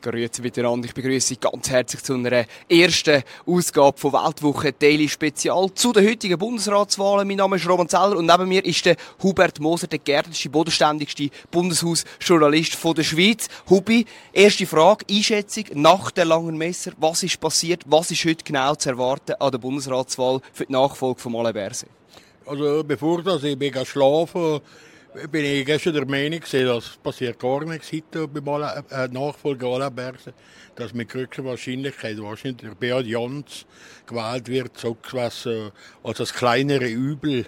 Grüezi miteinander. Ich begrüße Sie ganz herzlich zu einer ersten Ausgabe von Weltwoche Daily Spezial zu den heutigen Bundesratswahlen. Mein Name ist Roman Zeller und neben mir ist der Hubert Moser, der geerdetste, bodenständigste Bundeshausjournalist der Schweiz. Hubi, erste Frage, Einschätzung nach der langen Messer. Was ist passiert? Was ist heute genau zu erwarten an der Bundesratswahl für die Nachfolge von Alain Berset? Also bevor das ich bin schlafen bin ich gestern der Meinung, dass passiert gar nichts heute beim äh, Nachfolger Alain Berset, dass mit größter Wahrscheinlichkeit wahrscheinlich der Beat Jans gewählt wird, äh, als das kleinere Übel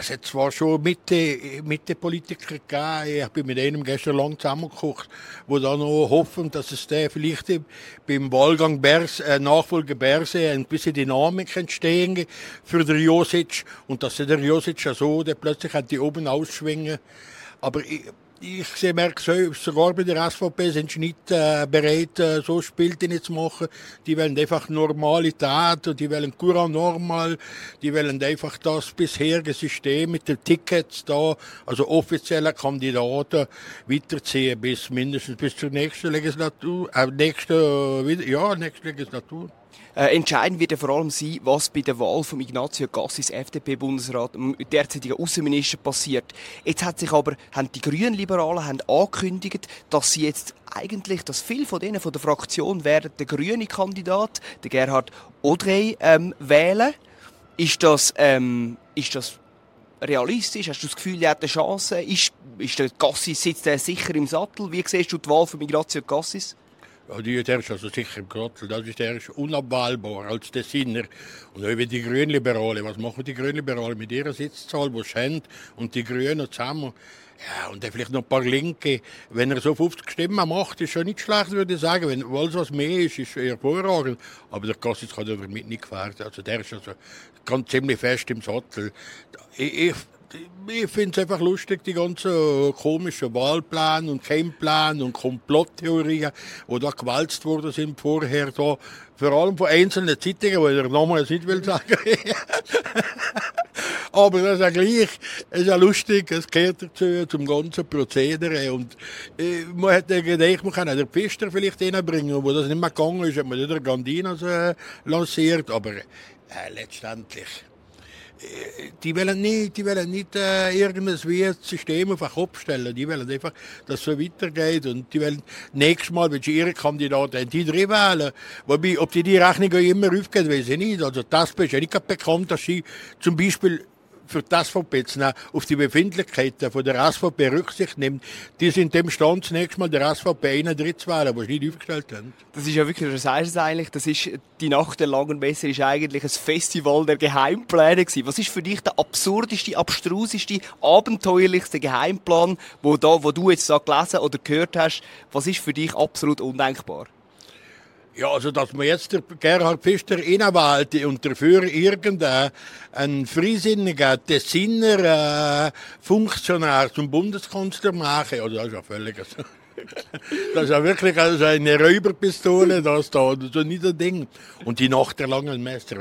es hat zwar schon Mitte, Mitte Politiker gegeben, ich bin mit einem gestern lang zusammengekocht, wo dann noch hoffen, dass es der vielleicht beim Wahlgang Bers, äh, Nachfolger Berse ein bisschen Dynamik entstehen für den Josic und dass der Josic ja so, der plötzlich hat die oben ausschwingen. Aber ich, ich merke sogar bei der SVP sind sie nicht äh, bereit, äh, so Spielchen zu machen. Die wollen einfach Normalität und die wollen Courant normal. Die wollen einfach das bisherige System mit den Tickets da, also offizielle Kandidaten, weiterziehen bis mindestens bis zur nächsten Legislatur, äh, nächste, äh, ja, nächste Legislatur. Äh, entscheidend wird ja vor allem sein, was bei der Wahl von Ignazio Gassis, FDP-Bundesrat, derzeitiger Außenminister passiert. Jetzt hat sich aber, haben die Grünen Liberalen haben angekündigt, dass sie jetzt eigentlich, dass viele von denen von der Fraktion werden der grüne Kandidat, der Gerhard Audrey, ähm, wählen. Ist das, ähm, ist das realistisch? Hast du das Gefühl, er hat eine Chance? Ist, ist der Gassis sitzt er sicher im Sattel? Wie siehst du die Wahl von Ignazio Gassis? Die, der ist also sicher im Grottel. Das ist, der ist unabwahlbar als der Sinner. Und wie die Grünliberale. Was machen die Grünliberale mit ihrer Sitzzahl, wo sie und die Grünen zusammen? Ja, und dann vielleicht noch ein paar Linke. Wenn er so 50 Stimmen macht, ist schon nicht schlecht, würde ich sagen. Wenn alles was mehr ist, ist er hervorragend. Aber der Kassis kann damit nicht gefährden. Also der ist also ganz ziemlich fest im Sattel. Ich, ich ich finde es einfach lustig, die ganzen komischen Wahlpläne und Keimpläne und Komplotttheorien, die da gewalzt worden sind vorher. Da, vor allem von einzelnen Zeitungen, die ich nochmal nicht will sagen. Aber das ist ja gleich, es ist ja lustig, es gehört dazu, zum ganzen Prozedere. Und äh, man hätte gedacht, man kann den Pfister vielleicht reinbringen, wo das nicht mehr gegangen ist, hat man wieder Gandinas äh, lanciert. Aber äh, letztendlich die wollen nicht, die wollen nicht äh, irgendwie System auf den Kopf stellen. Die wollen einfach, dass es so weitergeht. Und die wollen nächstes Mal, wenn sie ihre Kandidaten die drei wählen. Wobei, ob die die Rechnung immer aufgeht, weiß ich nicht. Also, das ist ja nicht bekannt, dass sie zum Beispiel für SVP zu nehmen, auf die Befindlichkeiten von der SVP Rücksicht nimmt, die sind dem Stand zunächst mal der SVP 31 wählen, die sie nicht aufgestellt haben. Das ist ja wirklich, das heißt eigentlich, das ist, die Nacht der langen Messe ist eigentlich ein Festival der Geheimpläne gewesen. Was ist für dich der absurdeste, abstruseste, abenteuerlichste Geheimplan, wo, da, wo du jetzt da gelesen oder gehört hast? Was ist für dich absolut undenkbar? Ja, also dass man jetzt der Gerhard Pfister innenwählt und dafür irgendein freisinniger Tessiner äh, Funktionär zum Bundeskanzler machen, also das ist ja völlig... Das ist ja wirklich also eine Räuberpistole, das da, so nicht ein Ding. Und die Nacht der langen Messer.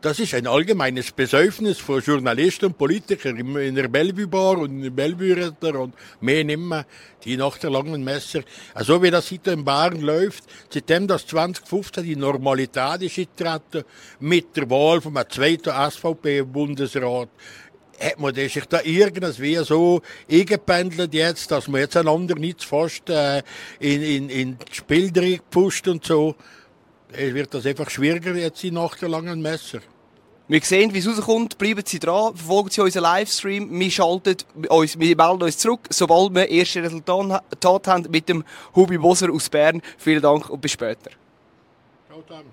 Das ist ein allgemeines Besäufnis von Journalisten und Politikern in der Bellevue Bar und in der Bellevue Retter und mehr nimmer. Die Nacht der langen Messer. Also wie das heute in Bern läuft, seitdem das 2015 die Normalität ist getreten, mit der Wahl vom zweiten SVP-Bundesrat, hat man sich da irgendwie so eingependelt jetzt, dass man jetzt einander nicht fast äh, in, in, in das Spiel gepusht und so. Es wird das einfach schwieriger jetzt nach der langen Messer. Wir sehen, wie es rauskommt. Bleiben Sie dran, verfolgen Sie unseren Livestream. Wir, schalten uns, wir melden uns zurück, sobald wir erste Resultate haben mit dem Hubi Boser aus Bern. Vielen Dank und bis später. Ciao zusammen.